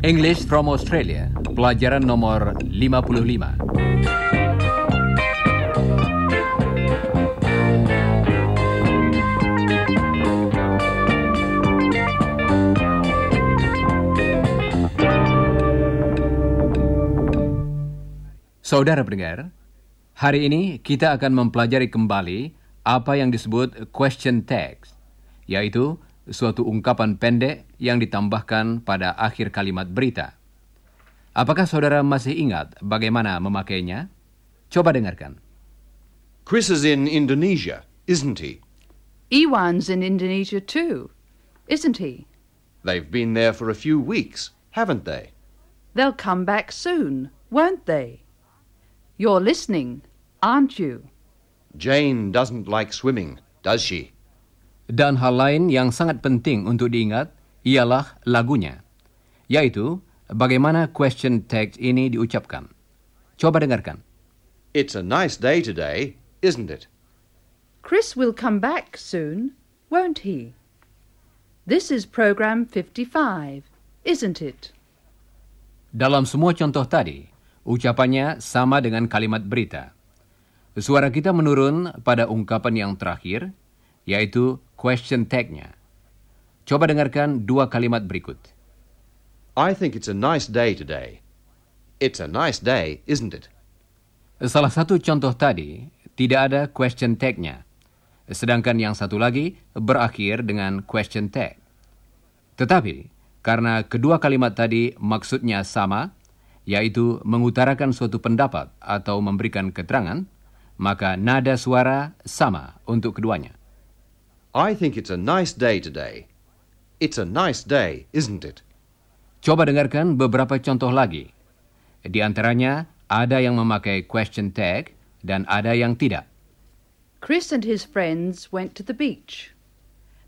English from Australia, pelajaran nomor 55. Saudara pendengar, hari ini kita akan mempelajari kembali apa yang disebut question text, yaitu suatu ungkapan pendek yang ditambahkan pada akhir kalimat berita. Apakah saudara masih ingat bagaimana memakainya? Coba dengarkan. Chris is in Indonesia, isn't he? Iwan's in Indonesia too, isn't he? They've been there for a few weeks, haven't they? They'll come back soon, won't they? You're listening, aren't you? Jane doesn't like swimming, does she? Dan hal lain yang sangat penting untuk diingat ialah lagunya, yaitu bagaimana question text ini diucapkan. Coba dengarkan. It's a nice day today, isn't it? Chris will come back soon, won't he? This is program 55, isn't it? Dalam semua contoh tadi, ucapannya sama dengan kalimat berita. Suara kita menurun pada ungkapan yang terakhir, yaitu question tag-nya. Coba dengarkan dua kalimat berikut. I think it's a nice day today. It's a nice day, isn't it? Salah satu contoh tadi tidak ada question tag-nya, sedangkan yang satu lagi berakhir dengan question tag. Tetapi, karena kedua kalimat tadi maksudnya sama, yaitu mengutarakan suatu pendapat atau memberikan keterangan, maka nada suara sama untuk keduanya. I think it's a nice day today. It's a nice day, isn't it? Coba dengarkan beberapa contoh lagi. Di antaranya, ada yang memakai question tag dan ada yang tidak. Chris and his friends went to the beach.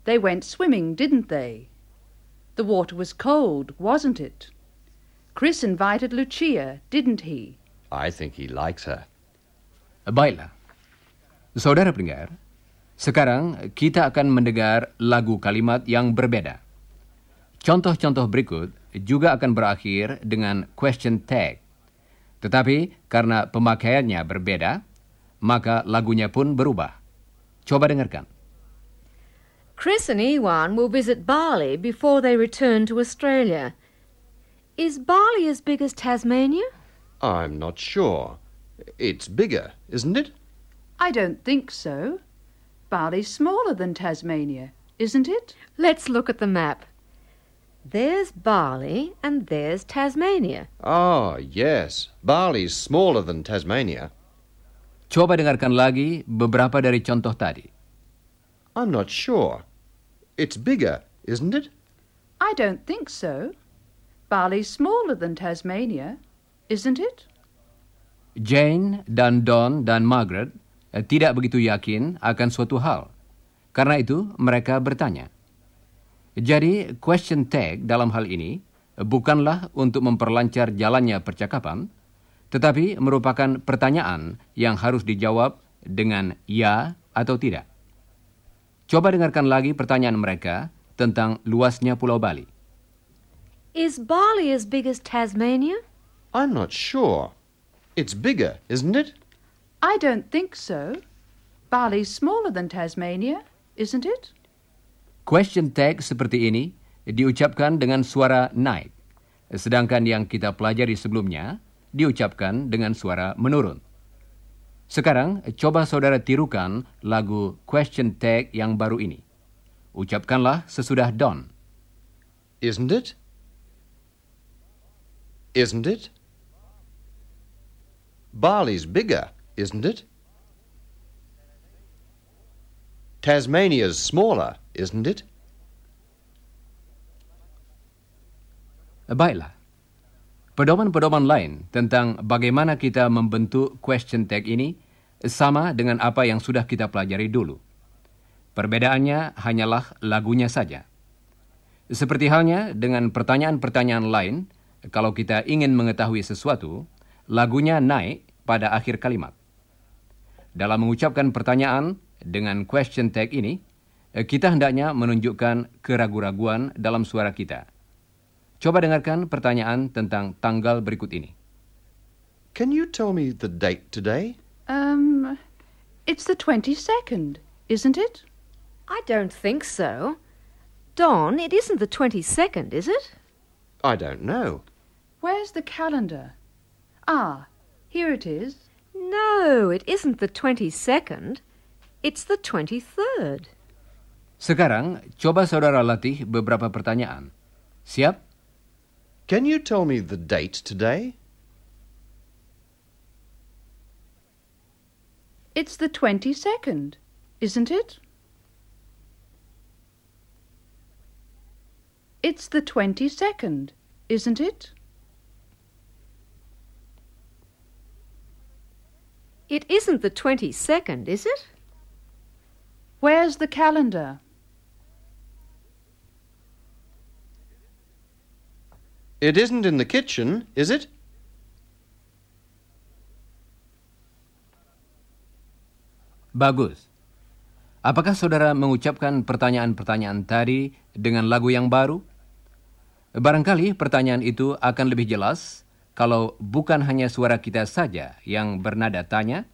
They went swimming, didn't they? The water was cold, wasn't it? Chris invited Lucia, didn't he? I think he likes her. Baiklah. Saudara pendengar, sekarang kita akan mendengar lagu kalimat yang berbeda. Contoh-contoh berikut juga akan berakhir dengan question tag. Tetapi karena pemakaiannya berbeda, maka lagunya pun berubah. Coba dengarkan. Chris and Ewan will visit Bali before they return to Australia. Is Bali as big as Tasmania? I'm not sure. It's bigger, isn't it? I don't think so. Bali's smaller than Tasmania, isn't it? Let's look at the map. There's Bali and there's Tasmania. Ah, yes. Bali's smaller than Tasmania. Coba dengarkan lagi beberapa dari contoh tadi. I'm not sure. It's bigger, isn't it? I don't think so. Bali's smaller than Tasmania, isn't it? Jane dan Don dan Margaret eh, tidak begitu yakin akan suatu hal. Karena itu mereka bertanya. Jadi question tag dalam hal ini bukanlah untuk memperlancar jalannya percakapan, tetapi merupakan pertanyaan yang harus dijawab dengan ya atau tidak. Coba dengarkan lagi pertanyaan mereka tentang luasnya Pulau Bali. Is Bali as big as Tasmania? I'm not sure. It's bigger, isn't it? I don't think so. Bali's smaller than Tasmania, isn't it? Question tag seperti ini diucapkan dengan suara naik, sedangkan yang kita pelajari sebelumnya diucapkan dengan suara menurun. Sekarang, coba saudara tirukan lagu question tag yang baru ini. Ucapkanlah sesudah Don. Isn't it? Isn't it? Bali's bigger, isn't it? Tasmania's smaller, isn't it? Baiklah. Pedoman-pedoman lain tentang bagaimana kita membentuk question tag ini sama dengan apa yang sudah kita pelajari dulu. Perbedaannya hanyalah lagunya saja. Seperti halnya dengan pertanyaan-pertanyaan lain, kalau kita ingin mengetahui sesuatu, lagunya naik pada akhir kalimat. dalam mengucapkan pertanyaan dengan question tag ini, kita hendaknya menunjukkan keraguan-raguan dalam suara kita. Coba dengarkan pertanyaan tentang tanggal berikut ini. Can you tell me the date today? Um, it's the 22nd, isn't it? I don't think so. Don, it isn't the 22nd, is it? I don't know. Where's the calendar? Ah, here it is. No, it isn't the 22nd. It's the 23rd. Sekarang, coba saudara latih beberapa pertanyaan. Siap? Can you tell me the date today? It's the 22nd, isn't it? It's the 22nd, isn't it? It isn't the 22nd, is it? Where's the calendar? It isn't in the kitchen, is it? Bagus. Apakah saudara mengucapkan pertanyaan-pertanyaan tadi dengan lagu yang baru? Barangkali pertanyaan itu akan lebih jelas kalau bukan hanya suara kita saja yang bernada tanya,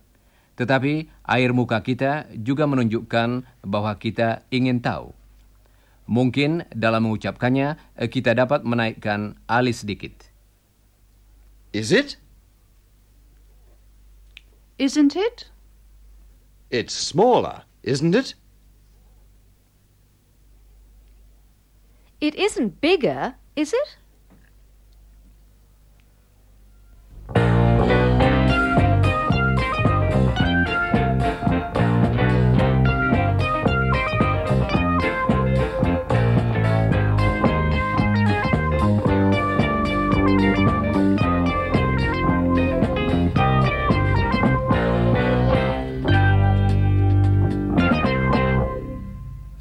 tetapi air muka kita juga menunjukkan bahwa kita ingin tahu. Mungkin dalam mengucapkannya kita dapat menaikkan alis sedikit. Is it? Isn't it? It's smaller, isn't it? It isn't bigger, is it?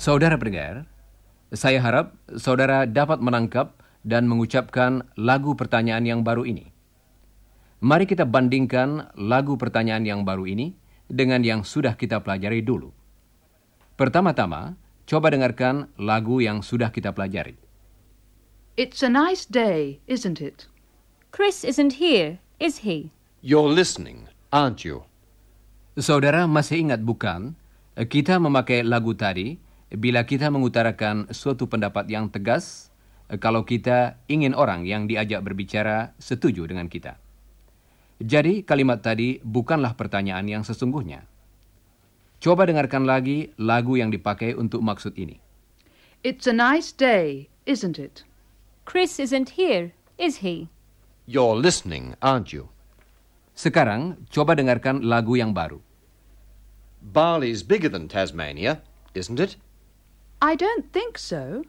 Saudara pendengar, saya harap saudara dapat menangkap dan mengucapkan lagu pertanyaan yang baru ini. Mari kita bandingkan lagu pertanyaan yang baru ini dengan yang sudah kita pelajari dulu. Pertama-tama, coba dengarkan lagu yang sudah kita pelajari. It's a nice day, isn't it? Chris isn't here, is he? You're listening, aren't you? Saudara masih ingat bukan, kita memakai lagu tadi bila kita mengutarakan suatu pendapat yang tegas kalau kita ingin orang yang diajak berbicara setuju dengan kita. Jadi kalimat tadi bukanlah pertanyaan yang sesungguhnya. Coba dengarkan lagi lagu yang dipakai untuk maksud ini. It's a nice day, isn't it? Chris isn't here, is he? You're listening, aren't you? Sekarang coba dengarkan lagu yang baru. Barley's bigger than Tasmania, isn't it? I don't think so.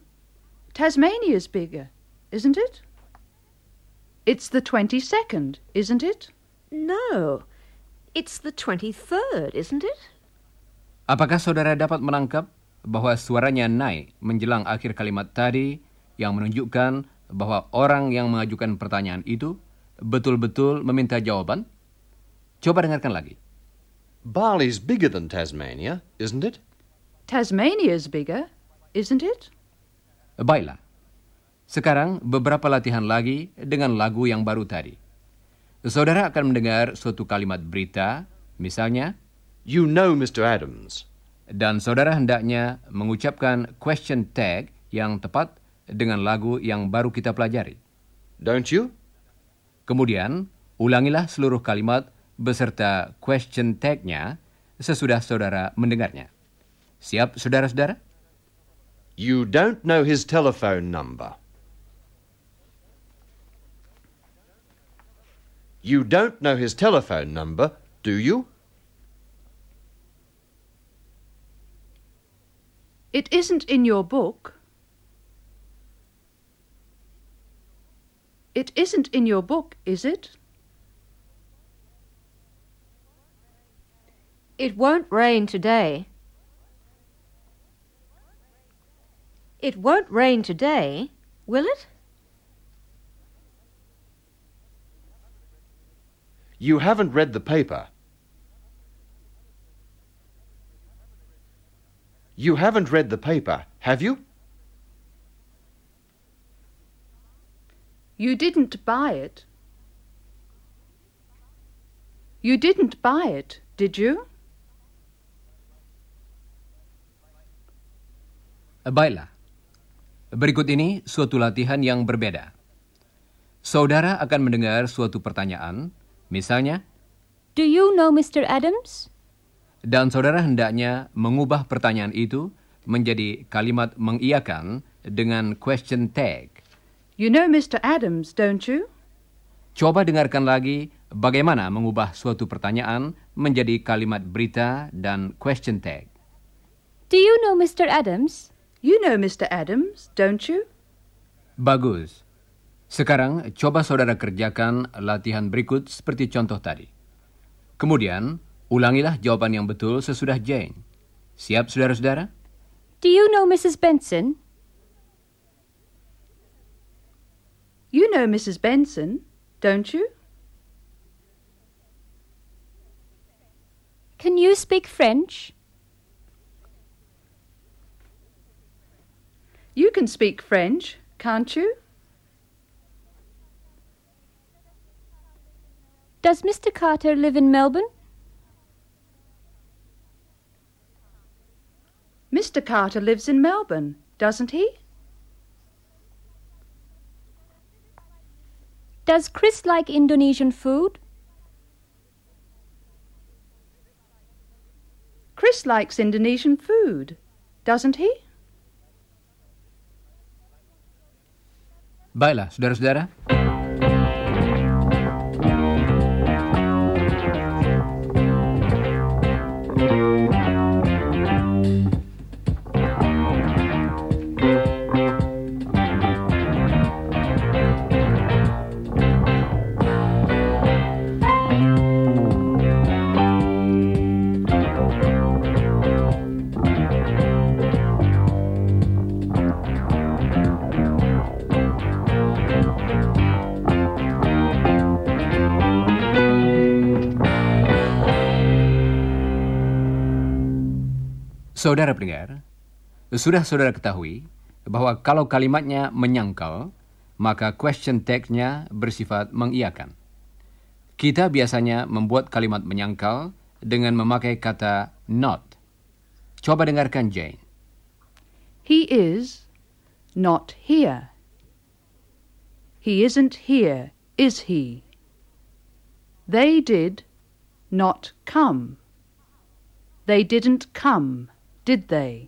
Tasmania's bigger, isn't it? It's the 22nd, isn't it? No, it's the 23rd, isn't it? Apakah saudara dapat menangkap bahwa suaranya naik menjelang akhir kalimat tadi yang menunjukkan bahwa orang yang mengajukan pertanyaan itu betul-betul meminta jawaban? Coba dengarkan lagi. Barley's bigger than Tasmania, isn't it? Tasmania's bigger, isn't it? Baiklah. Sekarang beberapa latihan lagi dengan lagu yang baru tadi. Saudara akan mendengar suatu kalimat berita, misalnya, You know Mr. Adams. dan saudara hendaknya mengucapkan question tag yang tepat dengan lagu yang baru kita pelajari. Don't you? Kemudian, ulangilah seluruh kalimat beserta question tag-nya sesudah saudara mendengarnya. Siap, saudara-saudara? You don't know his telephone number. You don't know his telephone number, do you? It isn't in your book. It isn't in your book, is it? It won't rain today. It won't rain today, will it? You haven't read the paper. You haven't read the paper, have you? You didn't buy it. You didn't buy it, did you? Baiklah. Berikut ini suatu latihan yang berbeda. Saudara akan mendengar suatu pertanyaan, misalnya, Do you know Mr. Adams? dan saudara hendaknya mengubah pertanyaan itu menjadi kalimat mengiyakan dengan question tag. You know Mr. Adams, don't you? Coba dengarkan lagi bagaimana mengubah suatu pertanyaan menjadi kalimat berita dan question tag. Do you know Mr. Adams? You know Mr. Adams, don't you? Bagus. Sekarang coba saudara kerjakan latihan berikut seperti contoh tadi. Kemudian, ulangilah jawaban yang betul sesudah Jane. Siap, saudara-saudara? Do you know Mrs. Benson? You know Mrs. Benson, don't you? Can you speak French? You can speak French, can't you? Does Mr. Carter live in Melbourne? Mr. Carter lives in Melbourne, doesn't he? Does Chris like Indonesian food? Chris likes Indonesian food, doesn't he? Baiklah, saudara-saudara. Saudara pendengar, sudah saudara ketahui bahwa kalau kalimatnya menyangkal, maka question tag-nya bersifat mengiyakan. Kita biasanya membuat kalimat menyangkal dengan memakai kata not. Coba dengarkan Jane. He is not here. He isn't here, is he? They did not come. They didn't come, did they?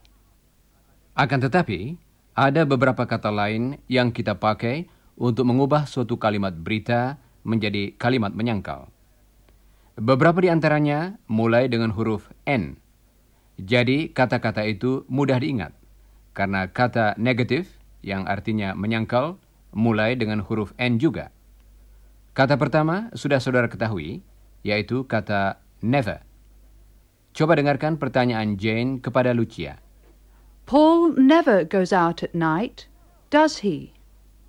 Akan tetapi, ada beberapa kata lain yang kita pakai untuk mengubah suatu kalimat berita menjadi kalimat menyangkal. Beberapa di antaranya mulai dengan huruf N. Jadi kata-kata itu mudah diingat, karena kata negatif yang artinya menyangkal mulai dengan huruf N juga. Kata pertama sudah saudara ketahui, yaitu kata never. Coba dengarkan pertanyaan Jane kepada Lucia. Paul never goes out at night, does he?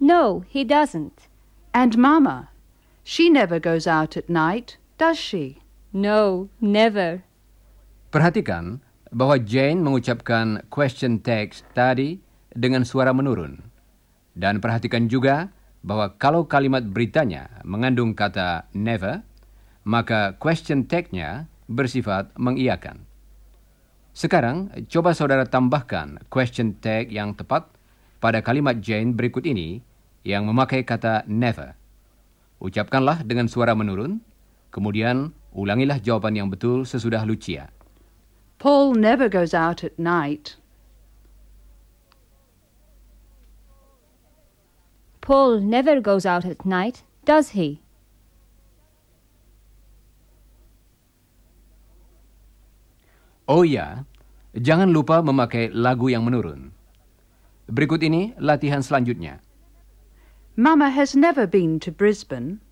No, he doesn't. And Mamma, she never goes out at night, does she? No, never. Perhatikan bahwa Jane mengucapkan question text tadi dengan suara menurun. Dan perhatikan juga bahwa kalau kalimat beritanya mengandung kata never, maka question tag-nya bersifat mengiyakan. Sekarang, coba saudara tambahkan question tag yang tepat pada kalimat Jane berikut ini yang memakai kata never. Ucapkanlah dengan suara menurun, kemudian ulangilah jawaban yang betul sesudah Lucia. Paul never goes out at night. Paul never goes out at night, does he? Oh ya, jangan lupa memakai lagu yang menurun. Berikut ini latihan selanjutnya. Mamma has never been to Brisbane.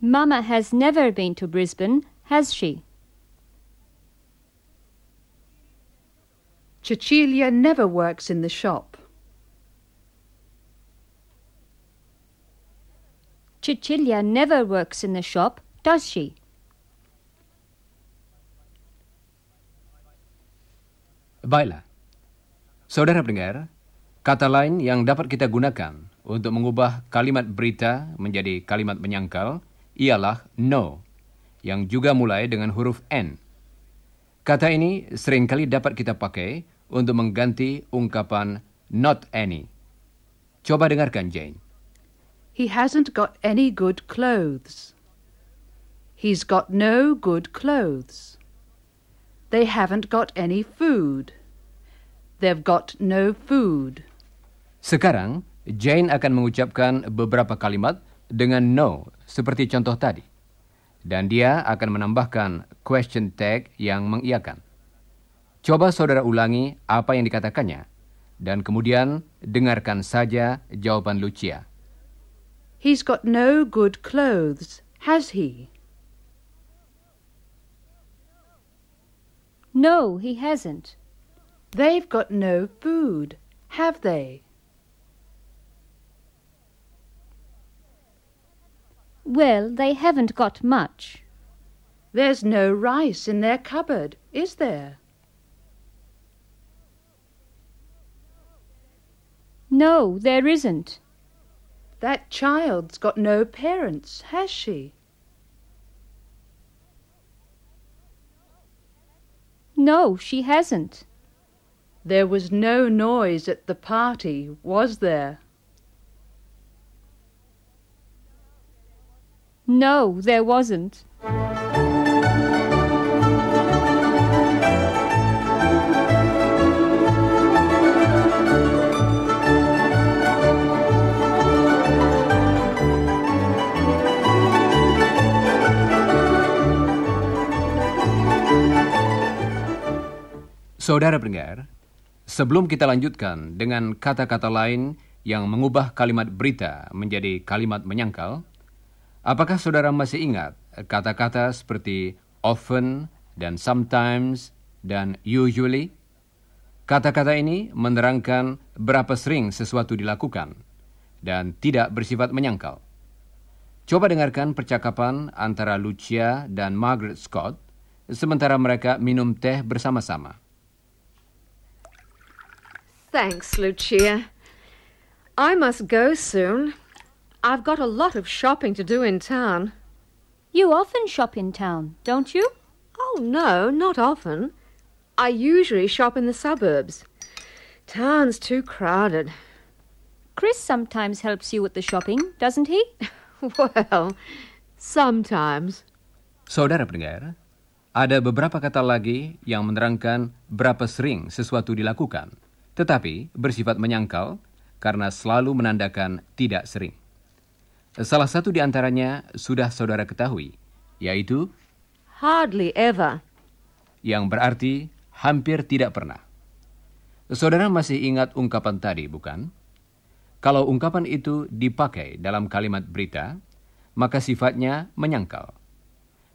Mama has never been to Brisbane, has she? Cecilia never works in the shop. Cecilia never works in the shop, Does she? Baiklah. Saudara pendengar, kata lain yang dapat kita gunakan untuk mengubah kalimat berita menjadi kalimat menyangkal ialah no, yang juga mulai dengan huruf N. Kata ini sering kali dapat kita pakai untuk mengganti ungkapan not any. Coba dengarkan Jane. He hasn't got any good clothes. He's got no good clothes. They haven't got any food. They've got no food. Sekarang, Jane akan mengucapkan beberapa kalimat dengan no, seperti contoh tadi. Dan dia akan menambahkan question tag yang mengiakan. Coba saudara ulangi apa yang dikatakannya, dan kemudian dengarkan saja jawaban Lucia. He's got no good clothes, has he? No, he hasn't. They've got no food, have they? Well, they haven't got much. There's no rice in their cupboard, is there? No, there isn't. That child's got no parents, has she? No, she hasn't. There was no noise at the party, was there? No, there wasn't. Saudara pendengar, sebelum kita lanjutkan dengan kata-kata lain yang mengubah kalimat berita menjadi kalimat menyangkal, apakah saudara masih ingat kata-kata seperti often dan sometimes dan usually? Kata-kata ini menerangkan berapa sering sesuatu dilakukan dan tidak bersifat menyangkal. Coba dengarkan percakapan antara Lucia dan Margaret Scott sementara mereka minum teh bersama-sama. Thanks, Lucia. I must go soon. I've got a lot of shopping to do in town. You often shop in town, don't you? Oh, no, not often. I usually shop in the suburbs. Town's too crowded. Chris sometimes helps you with the shopping, doesn't he? Well, sometimes. Saudara pendengar, ada beberapa kata lagi yang menerangkan berapa sering sesuatu dilakukan, tetapi bersifat menyangkal karena selalu menandakan tidak sering. Salah satu di antaranya sudah saudara ketahui, yaitu Hardly ever. yang berarti hampir tidak pernah. Saudara masih ingat ungkapan tadi, bukan? Kalau ungkapan itu dipakai dalam kalimat berita, maka sifatnya menyangkal.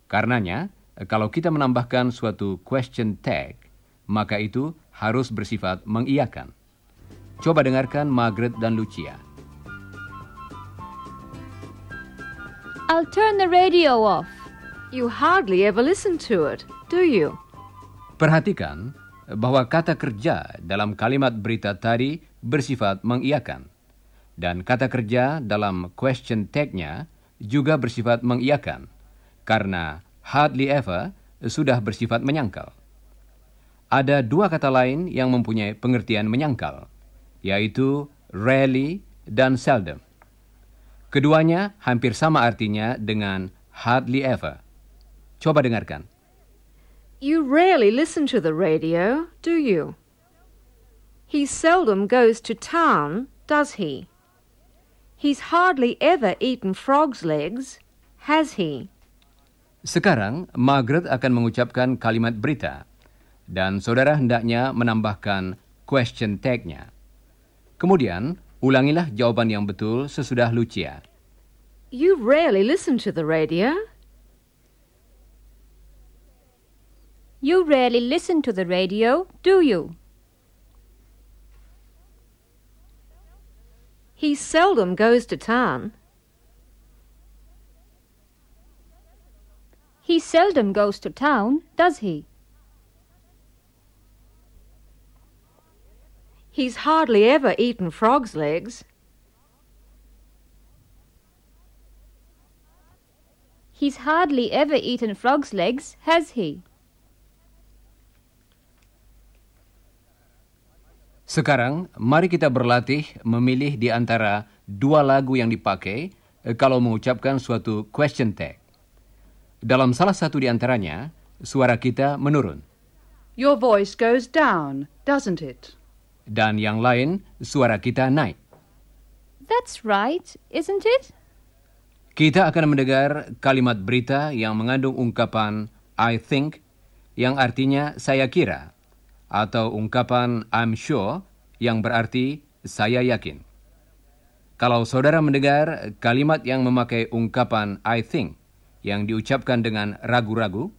Karenanya, kalau kita menambahkan suatu question tag, maka itu harus bersifat mengiyakan. Coba dengarkan Margaret dan Lucia. I'll turn the radio off. You hardly ever listen to it, do you? Perhatikan bahwa kata kerja dalam kalimat berita tadi bersifat mengiyakan. Dan kata kerja dalam question tag-nya juga bersifat mengiyakan. Karena hardly ever sudah bersifat menyangkal. Ada dua kata lain yang mempunyai pengertian menyangkal, yaitu rarely dan seldom. Keduanya hampir sama artinya dengan hardly ever. Coba dengarkan. You rarely listen to the radio, do you? He seldom goes to town, does he? He's hardly ever eaten frog's legs, has he? Sekarang, Margaret akan mengucapkan kalimat berita, dan saudara hendaknya menambahkan question tag-nya. Kemudian, ulangilah jawaban yang betul sesudah Lucia. You rarely listen to the radio. You rarely listen to the radio, do you? He seldom goes to town. He seldom goes to town, does he? He's hardly ever eaten frog's legs. He's hardly ever eaten frog's legs, has he? Sekarang, mari kita berlatih memilih di antara dua lagu yang dipakai eh, kalau mengucapkan suatu question tag. Dalam salah satu di antaranya, suara kita menurun. Your voice goes down, doesn't it? Dan yang lain, suara kita naik. That's right, isn't it? Kita akan mendengar kalimat berita yang mengandung ungkapan I think yang artinya saya kira atau ungkapan I'm sure yang berarti saya yakin. Kalau saudara mendengar kalimat yang memakai ungkapan I think yang diucapkan dengan ragu-ragu,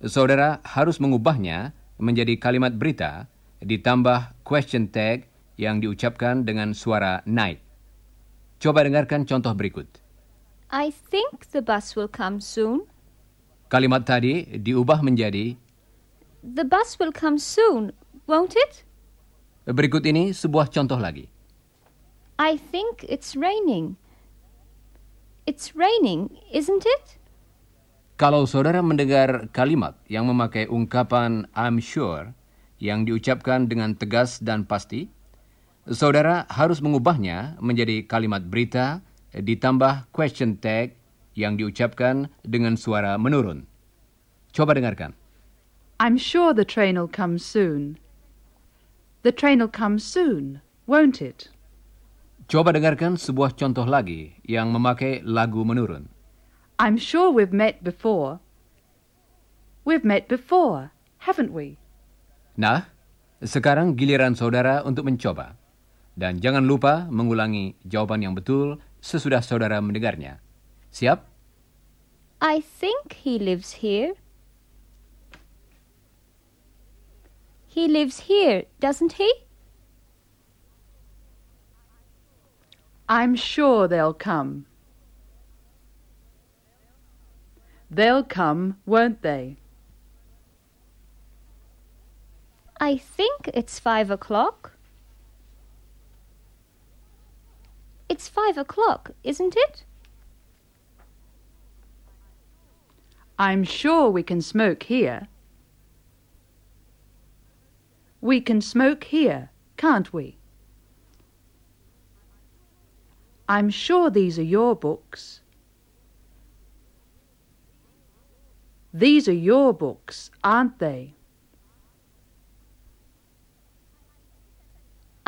saudara harus mengubahnya menjadi kalimat berita ditambah question tag yang diucapkan dengan suara naik. Coba dengarkan contoh berikut. I think the bus will come soon. Kalimat tadi diubah menjadi The bus will come soon, won't it? berikut ini sebuah contoh lagi. I think it's raining. It's raining, isn't it? Kalau saudara mendengar kalimat yang memakai ungkapan I'm sure yang diucapkan dengan tegas dan pasti, saudara harus mengubahnya menjadi kalimat berita ditambah question tag yang diucapkan dengan suara menurun. Coba dengarkan. I'm sure the train'll come soon. The train'll come soon, won't it? Coba dengarkan sebuah contoh lagi yang memakai lagu menurun. I'm sure we've met before. We've met before, haven't we? Nah, sekarang giliran saudara untuk mencoba. Dan jangan lupa mengulangi jawaban yang betul sesudah saudara mendengarnya. Siap? I think he lives here. He lives here, doesn't he? I'm sure they'll come. They'll come, won't they? I think it's five o'clock. It's five o'clock, isn't it? I'm sure we can smoke here. We can smoke here, can't we? I'm sure these are your books. These are your books, aren't they?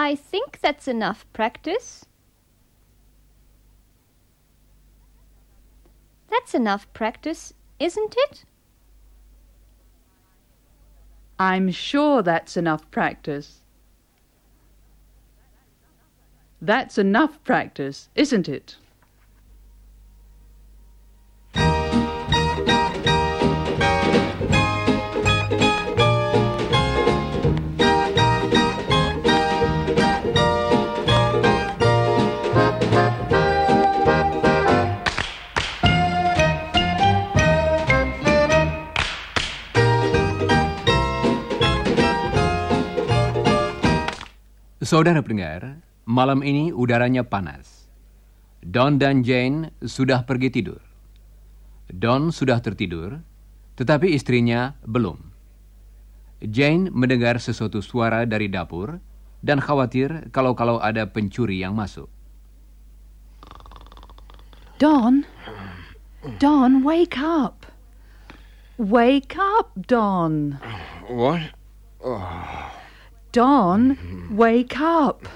I think that's enough practice. That's enough practice, isn't it? I'm sure that's enough practice. That's enough practice, isn't it? Saudara pendengar, malam ini udaranya panas. Don dan Jane sudah pergi tidur. Don sudah tertidur, tetapi istrinya belum. Jane mendengar sesuatu suara dari dapur dan khawatir kalau-kalau ada pencuri yang masuk. Don, Don, wake up. Wake up, Don. What? Don, wake up.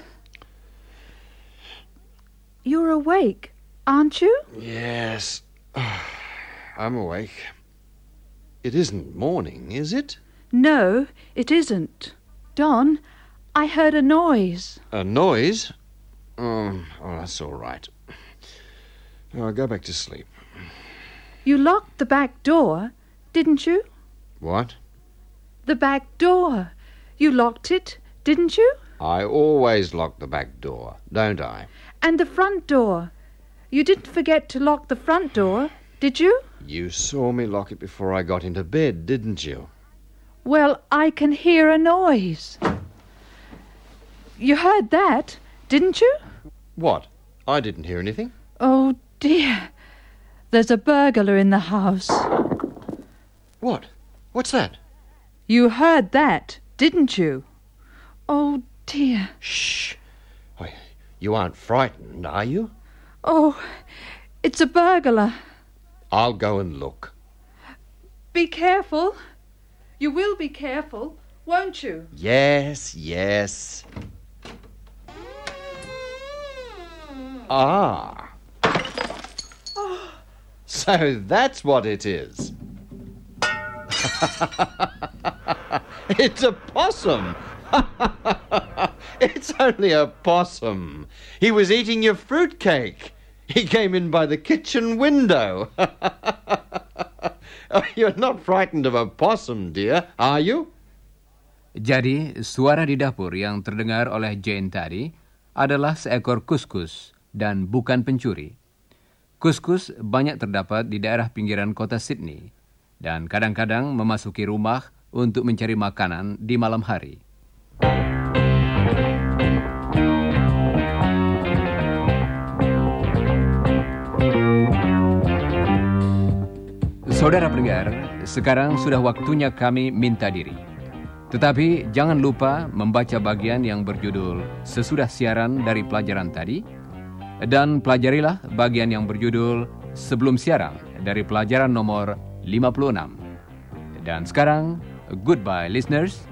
You're awake, aren't you? Yes. I'm awake. It isn't morning, is it? No, it isn't. Don, I heard a noise. A noise? Oh, oh that's all right. I'll go back to sleep. You locked the back door, didn't you? What? The back door. You locked it, didn't you? I always lock the back door, don't I? And the front door. You didn't forget to lock the front door, did you? You saw me lock it before I got into bed, didn't you? Well, I can hear a noise. You heard that, didn't you? What? I didn't hear anything. Oh dear. There's a burglar in the house. What? What's that? You heard that, didn't you? Oh dear. Shh. You aren't frightened, are you? Oh, it's a burglar. I'll go and look. Be careful. You will be careful, won't you? Yes, yes. Ah. So that's what it is. it's a possum. it's only a possum. He was eating your fruitcake. He came in by the kitchen window. You're not frightened of a possum, dear, are you? Jadi, suara di dapur yang terdengar oleh Jane tadi adalah seekor kuskus dan bukan pencuri. Kuskus banyak terdapat di daerah pinggiran kota Sydney dan kadang-kadang memasuki rumah untuk mencari makanan di malam hari. Saudara pendengar, sekarang sudah waktunya kami minta diri. Tetapi jangan lupa membaca bagian yang berjudul sesudah siaran dari pelajaran tadi dan pelajarilah bagian yang berjudul sebelum siaran dari pelajaran nomor 56. Dan sekarang, goodbye listeners.